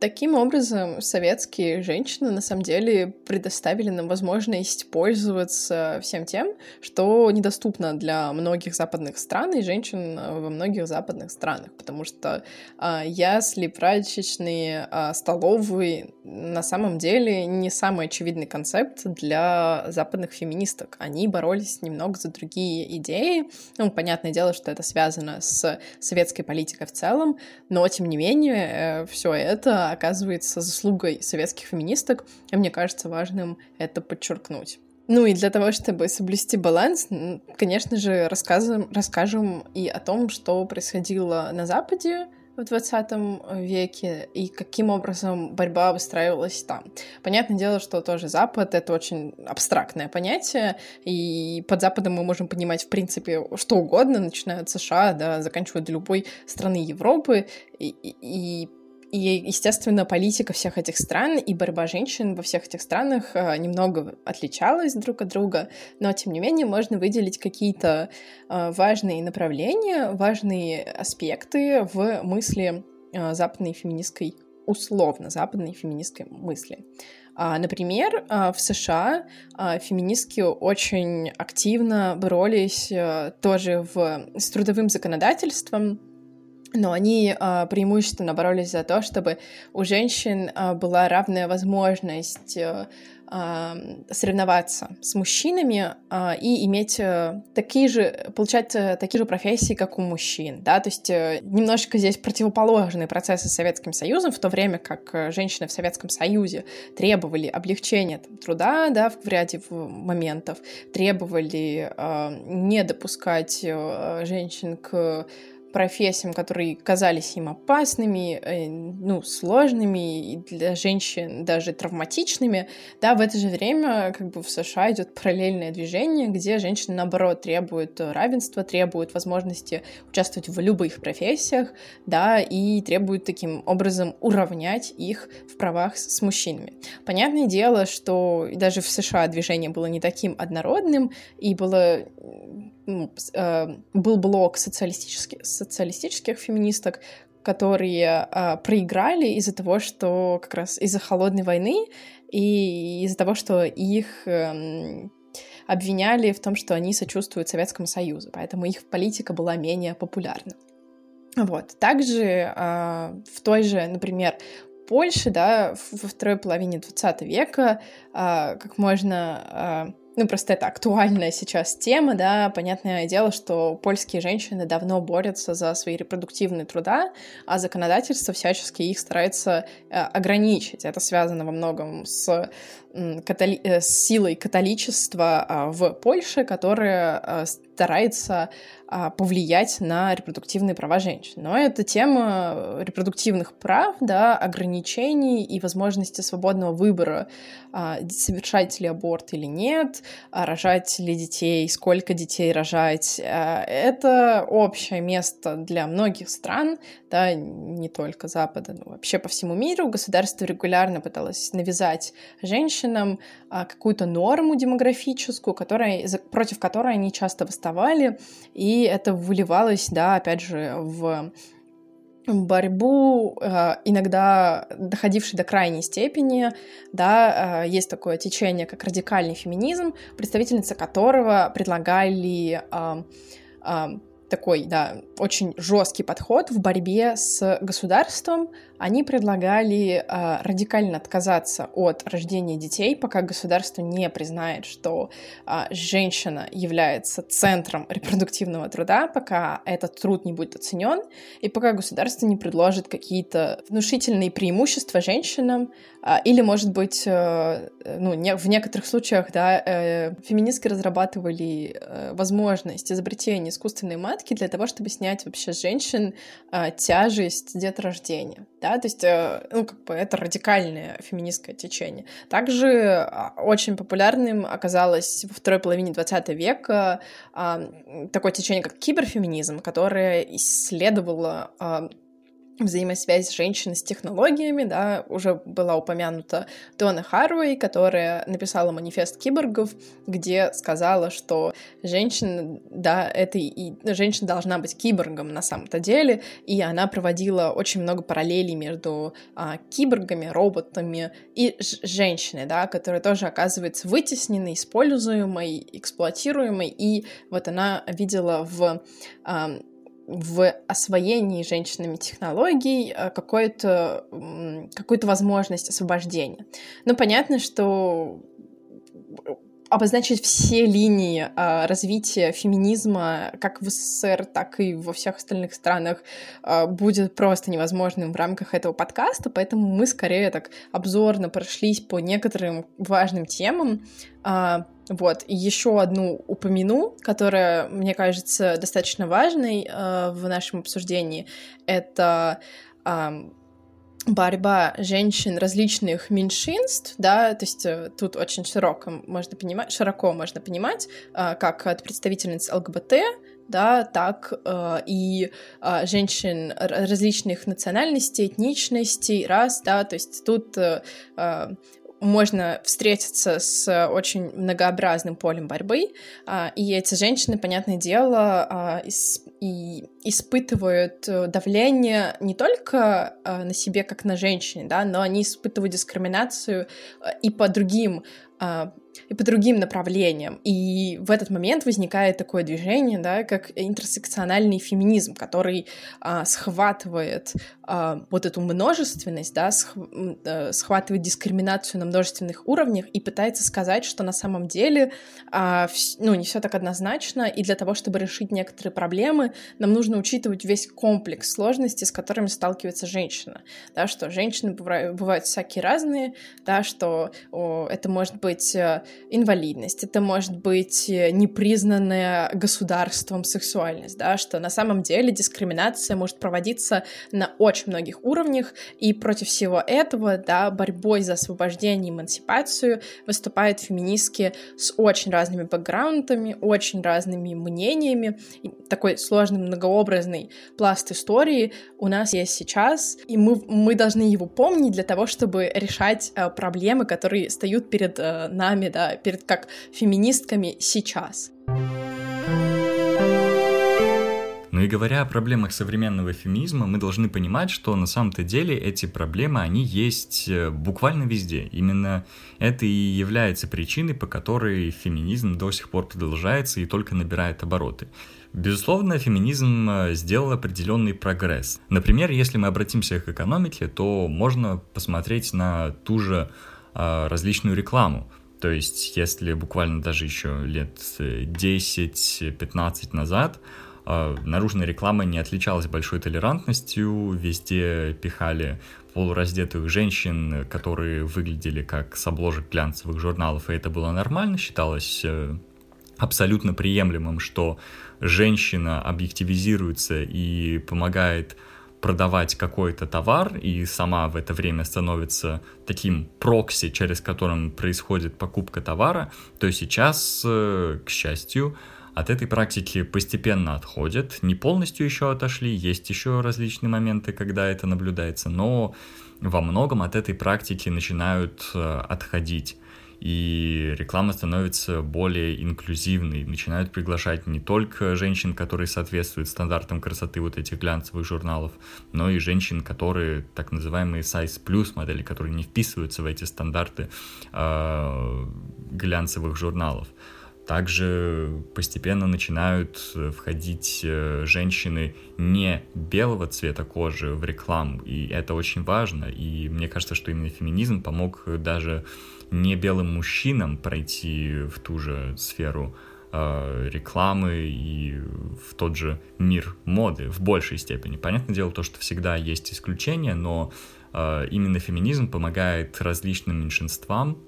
Таким образом, советские женщины на самом деле предоставили нам возможность пользоваться всем тем, что недоступно для многих западных стран и женщин во многих западных странах, потому что а, ясли, прачечные, а, столовые на самом деле не самый очевидный концепт для западных феминисток. Они боролись немного за другие идеи. Ну, понятное дело, что это связано с советской политикой в целом, но тем не менее э, все это оказывается заслугой советских феминисток, и мне кажется важным это подчеркнуть. Ну и для того, чтобы соблюсти баланс, конечно же, рассказываем, расскажем и о том, что происходило на Западе в 20 веке и каким образом борьба выстраивалась там. Понятное дело, что тоже Запад — это очень абстрактное понятие, и под Западом мы можем понимать, в принципе, что угодно, начиная от США, да, заканчивая до любой страны Европы, и, и, и естественно, политика всех этих стран и борьба женщин во всех этих странах э, немного отличалась друг от друга, но, тем не менее, можно выделить какие-то э, важные направления, важные аспекты в мысли э, западной феминистской, условно западной феминистской мысли. А, например, в США феминистки очень активно боролись тоже в, с трудовым законодательством, но они э, преимущественно боролись за то, чтобы у женщин э, была равная возможность э, э, соревноваться с мужчинами и иметь э, такие же, получать э, такие же профессии, как у мужчин, да, то есть э, немножечко здесь противоположные процессы с Советским Союзом, в то время как женщины в Советском Союзе требовали облегчения там, труда, да, в ряде моментов, требовали не допускать женщин к профессиям, которые казались им опасными, э, ну, сложными и для женщин даже травматичными, да, в это же время как бы в США идет параллельное движение, где женщины, наоборот, требуют равенства, требуют возможности участвовать в любых профессиях, да, и требуют таким образом уравнять их в правах с мужчинами. Понятное дело, что даже в США движение было не таким однородным, и было ну, э, был блок социалистических, социалистических феминисток, которые э, проиграли из-за того, что как раз из-за холодной войны и из-за того, что их э, обвиняли в том, что они сочувствуют Советскому Союзу, поэтому их политика была менее популярна. Вот. Также э, в той же, например, Польше, да, во второй половине 20 века, э, как можно э, ну, просто это актуальная сейчас тема, да, понятное дело, что польские женщины давно борются за свои репродуктивные труда, а законодательство всячески их старается э, ограничить. Это связано во многом с, католи... Э, с силой католичества э, в Польше, которая э, старается а, повлиять на репродуктивные права женщин. Но это тема репродуктивных прав, да, ограничений и возможности свободного выбора, а, совершать ли аборт или нет, а рожать ли детей, сколько детей рожать. А, это общее место для многих стран, да, не только Запада, но вообще по всему миру. Государство регулярно пыталось навязать женщинам а, какую-то норму демографическую, которая, против которой они часто восставали, и это выливалось, да, опять же, в борьбу, а, иногда доходившей до крайней степени, да, есть такое течение, как радикальный феминизм, представительницы которого предлагали такой, да, очень жесткий подход в борьбе с государством, они предлагали э, радикально отказаться от рождения детей, пока государство не признает, что э, женщина является центром репродуктивного труда, пока этот труд не будет оценен, и пока государство не предложит какие-то внушительные преимущества женщинам, э, или, может быть, э, ну, не, в некоторых случаях, да, э, феминистки разрабатывали э, возможность изобретения искусственной матки для того, чтобы снять вообще с женщин э, тяжесть деторождения. Да? Да, то есть, э, ну, как бы это радикальное феминистское течение. Также а, очень популярным оказалось во второй половине 20 века такое течение, как киберфеминизм, которое исследовало взаимосвязь женщины с технологиями, да, уже была упомянута Дона Харуэй, которая написала манифест киборгов, где сказала, что женщина, да, это и женщина должна быть киборгом на самом-то деле, и она проводила очень много параллелей между а, киборгами, роботами и женщиной, да, которая тоже оказывается вытесненной, используемой, эксплуатируемой, и вот она видела в а, в освоении женщинами технологий э, какую-то какую возможность освобождения. Но понятно, что обозначить все линии э, развития феминизма как в СССР, так и во всех остальных странах э, будет просто невозможным в рамках этого подкаста, поэтому мы скорее так обзорно прошлись по некоторым важным темам. Э, вот, еще одну упомяну, которая, мне кажется, достаточно важной э, в нашем обсуждении, это борьба женщин различных меньшинств, да, то есть э, тут очень широко можно понимать, широко можно понимать, э, как от представительниц ЛГБТ, да, так э, и э, женщин различных национальностей, этничностей, раз, да, то есть тут э, э можно встретиться с очень многообразным полем борьбы, а, и эти женщины, понятное дело, а, и испытывают давление не только а, на себе, как на женщине, да, но они испытывают дискриминацию и по другим и по другим направлениям. И в этот момент возникает такое движение, да, как интерсекциональный феминизм, который а, схватывает а, вот эту множественность, да, сх, а, схватывает дискриминацию на множественных уровнях и пытается сказать, что на самом деле а, вс, ну, не все так однозначно, и для того, чтобы решить некоторые проблемы, нам нужно учитывать весь комплекс сложностей, с которыми сталкивается женщина, да, что женщины бывают, всякие разные, да, что о, это может быть э, инвалидность, это может быть э, непризнанная государством сексуальность, да, что на самом деле дискриминация может проводиться на очень многих уровнях, и против всего этого, да, борьбой за освобождение и эмансипацию выступают феминистки с очень разными бэкграундами, очень разными мнениями, и такой сложный многообразный пласт истории у нас есть сейчас, и мы, мы должны его помнить для того, чтобы решать э, проблемы, которые стоят перед э, нами, да, перед как феминистками сейчас. Ну и говоря о проблемах современного феминизма, мы должны понимать, что на самом-то деле эти проблемы, они есть э, буквально везде. Именно это и является причиной, по которой феминизм до сих пор продолжается и только набирает обороты. Безусловно, феминизм э, сделал определенный прогресс. Например, если мы обратимся к экономике, то можно посмотреть на ту же э, различную рекламу То есть, если буквально даже еще лет 10-15 назад э, наружная реклама не отличалась большой толерантностью, везде пихали полураздетых женщин, которые выглядели как с обложек глянцевых журналов, и это было нормально, считалось э, абсолютно приемлемым, что женщина объективизируется и помогает продавать какой-то товар и сама в это время становится таким прокси, через которым происходит покупка товара, то сейчас, э, к счастью, от этой практики постепенно отходят, не полностью еще отошли, есть еще различные моменты, когда это наблюдается, но во многом от этой практики начинают э, отходить и реклама становится более инклюзивной, начинают приглашать не только женщин, которые соответствуют стандартам красоты вот этих глянцевых журналов, но и женщин, которые так называемые size plus модели, которые не вписываются в эти стандарты э, глянцевых журналов. Также постепенно начинают входить э, женщины не белого цвета кожи в рекламу, и это очень важно. И мне кажется, что именно феминизм помог даже не белым мужчинам пройти в ту же сферу э, рекламы и в тот же мир моды в большей степени. Понятное дело то, что всегда есть исключения, но э, именно феминизм помогает различным меньшинствам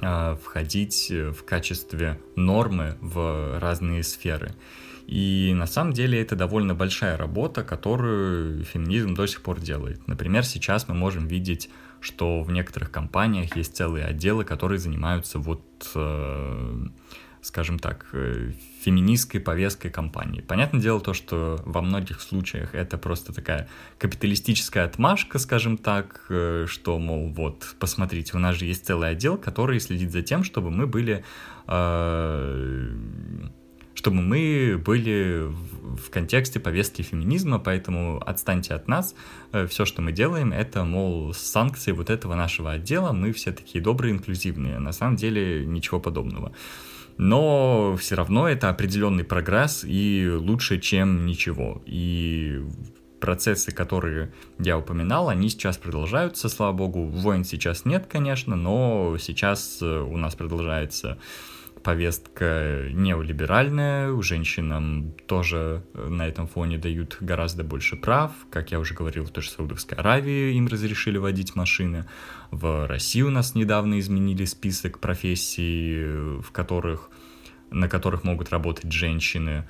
э, входить в качестве нормы в разные сферы. И на самом деле это довольно большая работа, которую феминизм до сих пор делает. Например, сейчас мы можем видеть что в некоторых компаниях есть целые отделы, которые занимаются вот, э, скажем так, э, феминистской повесткой компании. Понятное дело то, что во многих случаях это просто такая капиталистическая отмашка, скажем так, э, что, мол, вот, посмотрите, у нас же есть целый отдел, который следит за тем, чтобы мы были чтобы мы были в контексте повестки феминизма, поэтому отстаньте от нас. Э, все, что мы делаем, это, мол, санкции вот этого нашего отдела, мы все такие добрые, инклюзивные. На самом деле ничего подобного. Но все равно это определенный прогресс и лучше, чем ничего. И процессы, которые я упоминал, они сейчас продолжаются, слава богу. Войн сейчас нет, конечно, но сейчас э, у нас продолжается повестка неолиберальная, женщинам тоже э, на этом фоне дают гораздо больше прав. Как я уже говорил, в той же Саудовской Аравии им разрешили водить машины. В России у нас недавно изменили список профессий, э, в которых, на которых могут работать женщины.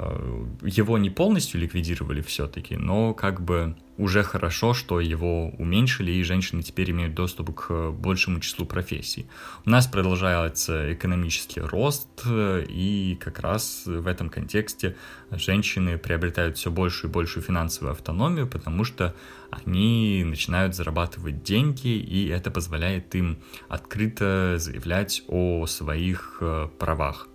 Э, его не полностью ликвидировали все-таки, но как бы уже хорошо, что его уменьшили, и женщины теперь имеют доступ к большему числу профессий. У нас продолжается экономический рост, и как раз в этом контексте женщины приобретают все большую и большую финансовую автономию, потому что они начинают зарабатывать деньги, и это позволяет им открыто заявлять о своих э, правах.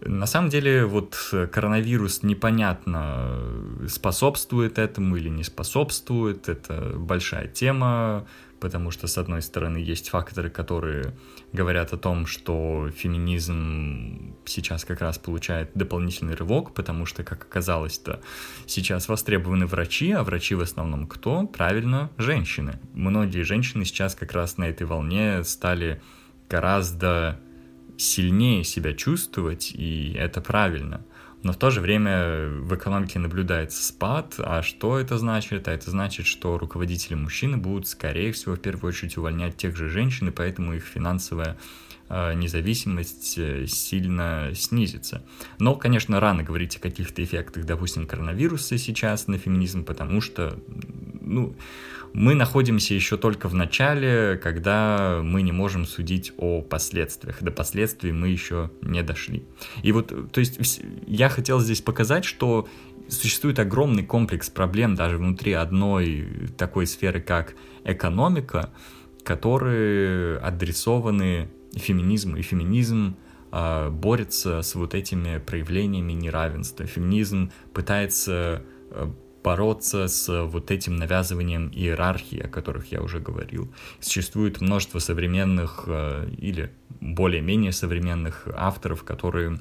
На самом деле, вот коронавирус непонятно, способствует этому или не способствует. Это большая тема, потому что, с одной стороны, есть факторы, которые говорят о том, что феминизм сейчас как раз получает дополнительный рывок, потому что, как оказалось-то, сейчас востребованы врачи, а врачи в основном кто? Правильно, женщины. Многие женщины сейчас как раз на этой волне стали гораздо сильнее себя чувствовать, и это правильно. Но в то же время в экономике наблюдается спад, а что это значит? А это значит, что руководители мужчины будут, скорее всего, в первую очередь увольнять тех же женщин, и поэтому их финансовая э, независимость э, сильно снизится. Но, конечно, рано говорить о каких-то эффектах, допустим, коронавируса сейчас на феминизм, потому что, ну, мы находимся еще только в начале, когда мы не можем судить о последствиях. До последствий мы еще не дошли. И вот, то есть, я хотел здесь показать, что существует огромный комплекс проблем даже внутри одной такой сферы, как экономика, которые адресованы феминизму. И феминизм э, борется с вот этими проявлениями неравенства. Феминизм пытается э, бороться с вот этим навязыванием иерархии, о которых я уже говорил. Существует множество современных э, или более-менее современных авторов, которые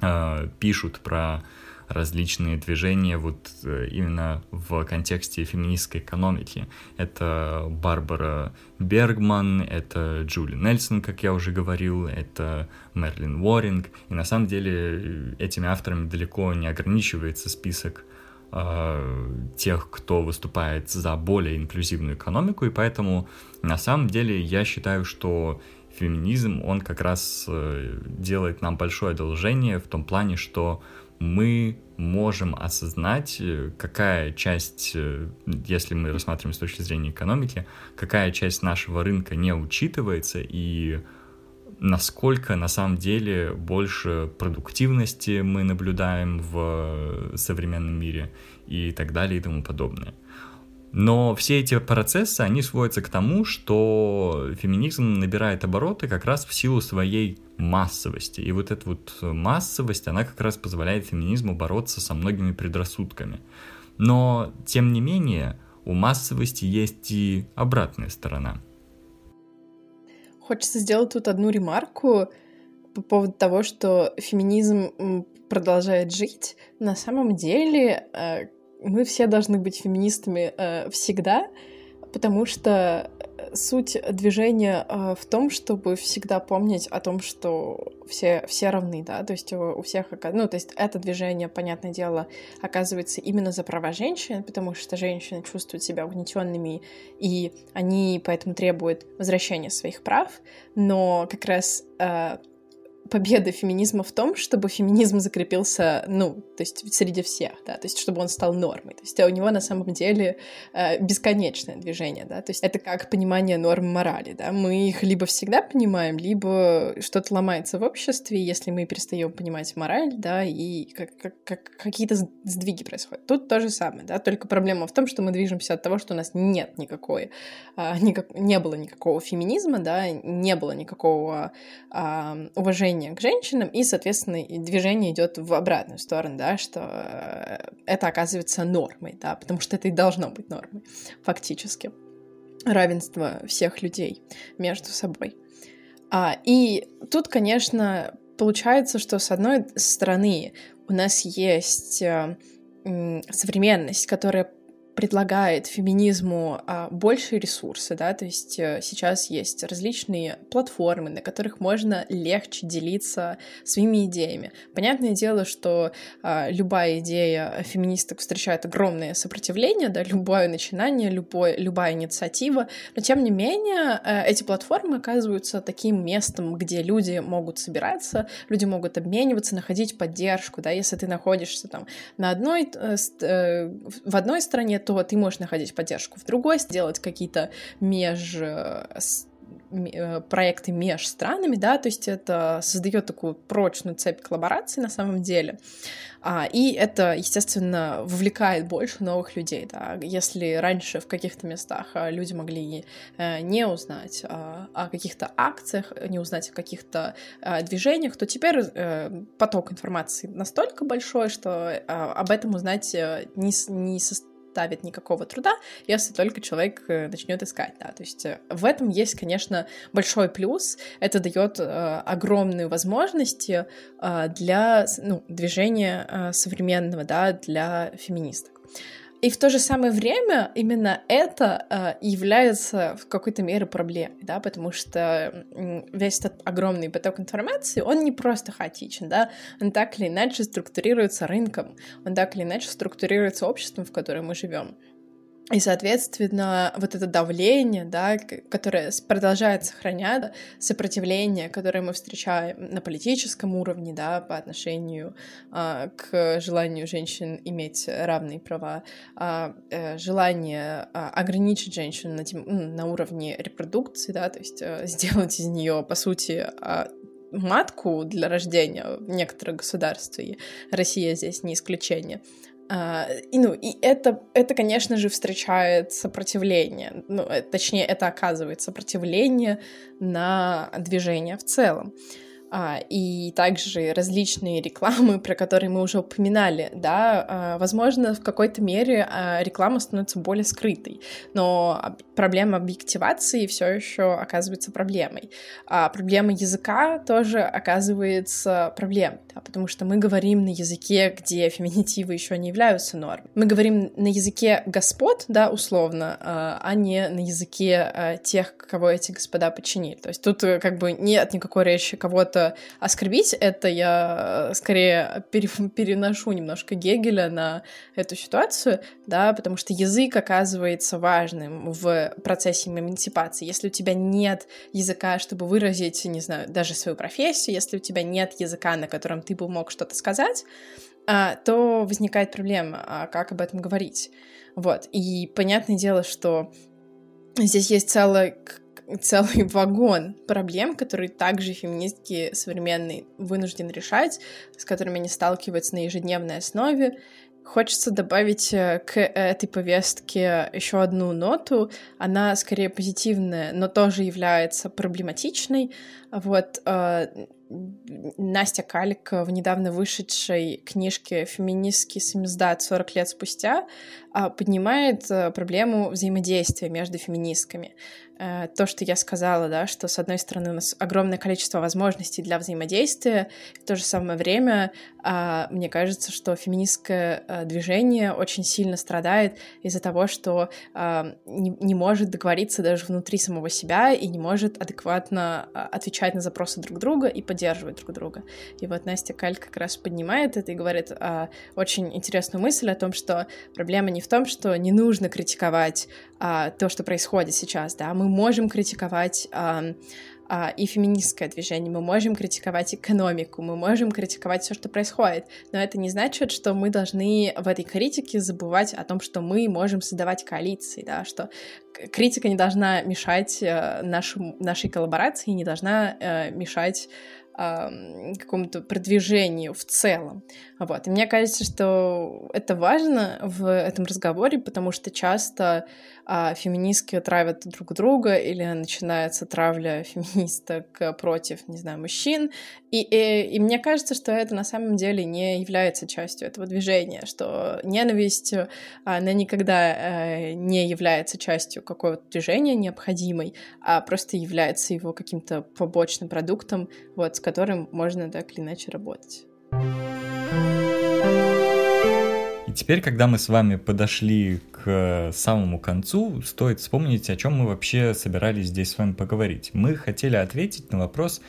э, пишут про различные движения вот э, именно в контексте феминистской экономики. Это Барбара Бергман, это Джули Нельсон, как я уже говорил, это Мерлин Уоринг. И на самом деле э, этими авторами далеко не ограничивается список э, тех, кто выступает за более инклюзивную экономику, и поэтому на самом деле я считаю, что феминизм, он как раз э, делает нам большое одолжение в том плане, что мы можем осознать, э, какая часть, э, если мы рассматриваем с точки зрения экономики, какая часть нашего рынка не учитывается и насколько на самом деле больше продуктивности мы наблюдаем в современном мире и так далее и тому подобное. Но все эти процессы, они сводятся к тому, что феминизм набирает обороты как раз в силу своей массовости. И вот эта вот массовость, она как раз позволяет феминизму бороться со многими предрассудками. Но, тем не менее, у массовости есть и обратная сторона. Хочется сделать тут одну ремарку по поводу того, что феминизм продолжает жить. На самом деле, э, мы все должны быть феминистами э, всегда, потому что суть движения э, в том, чтобы всегда помнить о том, что все, все равны, да, то есть у, у всех, ну, то есть это движение, понятное дело, оказывается именно за права женщин, потому что женщины чувствуют себя угнетенными, и они поэтому требуют возвращения своих прав, но как раз э, победа феминизма в том, чтобы феминизм закрепился, ну, то есть среди всех, да, то есть чтобы он стал нормой. То есть у него на самом деле э, бесконечное движение, да, то есть это как понимание норм морали, да, мы их либо всегда понимаем, либо что-то ломается в обществе, если мы перестаем понимать мораль, да, и как, как, как какие-то сдвиги происходят. Тут то же самое, да, только проблема в том, что мы движемся от того, что у нас нет никакой, э, никак, не было никакого феминизма, да, не было никакого э, уважения отношение к женщинам, и, соответственно, движение идет в обратную сторону, да, что э, это оказывается нормой, да, потому что это и должно быть нормой, фактически. Равенство всех людей между собой. А, и тут, конечно, получается, что с одной стороны у нас есть э, современность, которая предлагает феминизму а, больше ресурсы, да, то есть а, сейчас есть различные платформы, на которых можно легче делиться своими идеями. Понятное дело, что а, любая идея феминисток встречает огромное сопротивление, да, любое начинание, любое, любая инициатива, но тем не менее а, эти платформы оказываются таким местом, где люди могут собираться, люди могут обмениваться, находить поддержку, да, если ты находишься там на одной, э, э, в одной стране, то ты можешь находить поддержку в другой, сделать какие-то меж э, э, проекты меж странами, да, то есть это создает такую прочную цепь коллабораций на самом деле. А, и это, естественно, вовлекает больше новых людей, да. Если раньше в каких-то местах а, люди могли э, не узнать а, о каких-то акциях, не узнать о каких-то движениях, то теперь поток информации настолько большой, что об этом узнать не, не состоит составит никакого труда, если только человек э, начнет искать, да, то есть э, в этом есть, конечно, большой плюс, это дает э, огромные возможности для ну, движения современного, да, для феминисток. И в то же самое время именно это э, является в какой-то мере проблемой, да, потому что весь этот огромный поток информации, он не просто хаотичен, да, он так или иначе структурируется рынком, он так или иначе структурируется обществом, в котором мы живем. И, соответственно, вот это давление, да, которое продолжает сохранять сопротивление, которое мы встречаем на политическом уровне, да, по отношению а, к желанию женщин иметь равные права, а, э, желание а, ограничить женщин на, на уровне репродукции, да, то есть а, [LAUGHS] сделать из нее, по сути, а, матку для рождения в некоторых государствах, и Россия здесь не исключение, а, и, ну, и это, это, конечно же, встречает сопротивление, ну, э, точнее, это оказывает сопротивление на движение в целом. А, и также различные рекламы, про которые мы уже упоминали, да, а, возможно, в какой-то мере а, реклама становится более скрытой, но проблема объективации все еще оказывается проблемой. А проблема языка тоже оказывается проблемой, да, потому что мы говорим на языке, где феминитивы еще не являются нормой. Мы говорим на языке господ, да, условно, а не на языке тех, кого эти господа подчинили. То есть тут э, как бы нет никакой речи кого-то что оскорбить это я скорее переношу немножко Гегеля на эту ситуацию, да, потому что язык оказывается важным в процессе эмансипации. Если у тебя нет языка, чтобы выразить, не знаю, даже свою профессию, если у тебя нет языка, на котором ты бы мог что-то сказать, а, то возникает проблема, а как об этом говорить. Вот. И понятное дело, что здесь есть целая целый вагон проблем, которые также феминистки современные вынуждены решать, с которыми они сталкиваются на ежедневной основе. Хочется добавить э, к этой повестке еще одну ноту. Она скорее позитивная, но тоже является проблематичной. Вот э, Настя Калик в недавно вышедшей книжке «Феминистский самиздат 40 лет спустя» а, поднимает э, проблему взаимодействия между феминистками. Э, то, что я сказала, да, что с одной стороны у нас огромное количество возможностей для взаимодействия, в то же самое время а, мне кажется, что феминистское э, движение очень сильно страдает из-за того, что а, не, не может договориться даже внутри самого себя и не может адекватно а, отвечать на запросы друг друга и поддерживать друг друга. И вот Настя Каль как раз поднимает это и говорит очень интересную мысль о том, что проблема не в том, что не нужно критиковать то, что происходит сейчас, да, мы можем критиковать а, и феминистское движение, мы можем критиковать экономику, мы можем критиковать все, что происходит, но это не значит, что мы должны в этой критике забывать о том, что мы можем создавать коалиции, да, что критика не должна мешать э, нашему, нашей коллаборации, не должна э, мешать какому-то продвижению в целом. Вот. И мне кажется, что это важно в этом разговоре, потому что часто а, феминистки травят друг друга или начинается травля феминисток против, не знаю, мужчин. И, и, и мне кажется, что это на самом деле не является частью этого движения, что ненависть, она никогда э, не является частью какого-то движения необходимой, а просто является его каким-то побочным продуктом, вот, с которым можно так или иначе работать. И теперь, когда мы с вами подошли к самому концу, стоит вспомнить, о чем мы вообще собирались здесь с вами поговорить. Мы хотели ответить на вопрос,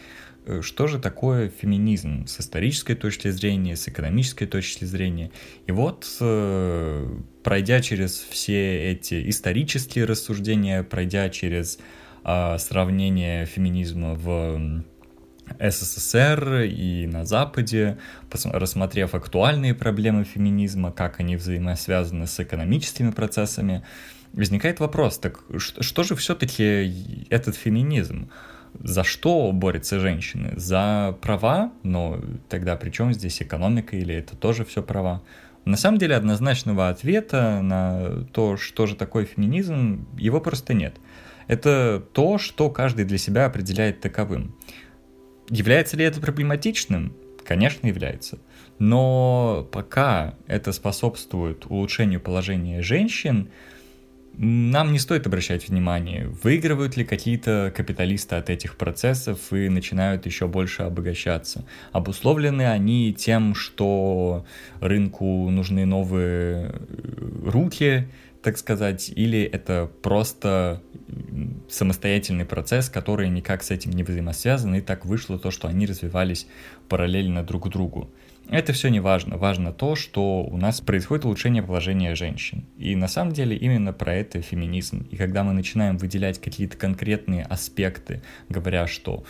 э, что же такое феминизм с исторической точки зрения, с экономической точки зрения. И вот, э, пройдя через все эти исторические рассуждения, пройдя через а, сравнение феминизма в СССР и на Западе, рассмотрев актуальные проблемы феминизма, как они взаимосвязаны с экономическими процессами, возникает вопрос, так что же все-таки этот феминизм? За что борются женщины? За права? Но тогда при чем здесь экономика или это тоже все права? На самом деле однозначного ответа на то, что же такое феминизм, его просто нет. Это то, что каждый для себя определяет таковым. Является ли это проблематичным? Конечно, является. Но пока это способствует улучшению положения женщин, нам не стоит обращать внимание, выигрывают ли какие-то капиталисты от этих процессов и начинают еще больше обогащаться. Обусловлены они тем, что рынку нужны новые руки, так сказать, или это просто самостоятельный процесс, который никак с этим не взаимосвязан, и так вышло то, что они развивались параллельно друг другу. Это все не важно. Важно то, что у нас происходит улучшение положения женщин. И на самом деле именно про это феминизм. И когда мы начинаем выделять какие-то конкретные аспекты, говоря, что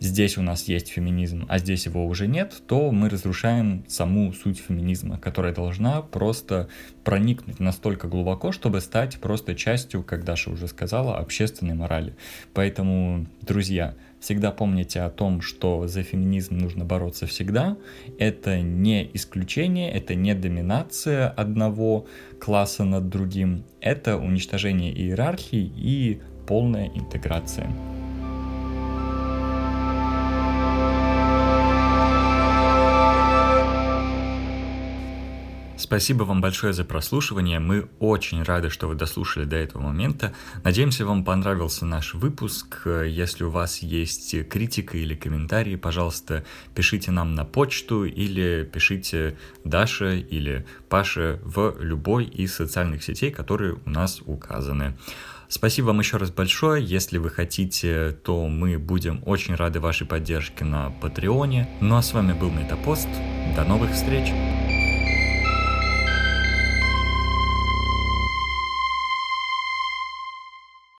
здесь у нас есть феминизм, а здесь его уже нет, то мы разрушаем саму суть феминизма, которая должна просто проникнуть настолько глубоко, чтобы стать просто частью, как Даша уже сказала, общественной морали. Поэтому, друзья, всегда помните о том, что за феминизм нужно бороться всегда. Это не исключение, это не доминация одного класса над другим, это уничтожение иерархии и полная интеграция. Спасибо вам большое за прослушивание. Мы очень рады, что вы дослушали до этого момента. Надеемся, вам понравился наш выпуск. Если у вас есть критика или комментарии, пожалуйста, пишите нам на почту или пишите Даше или Паше в любой из социальных сетей, которые у нас указаны. Спасибо вам еще раз большое. Если вы хотите, то мы будем очень рады вашей поддержке на Патреоне. Ну а с вами был Метапост. До новых встреч!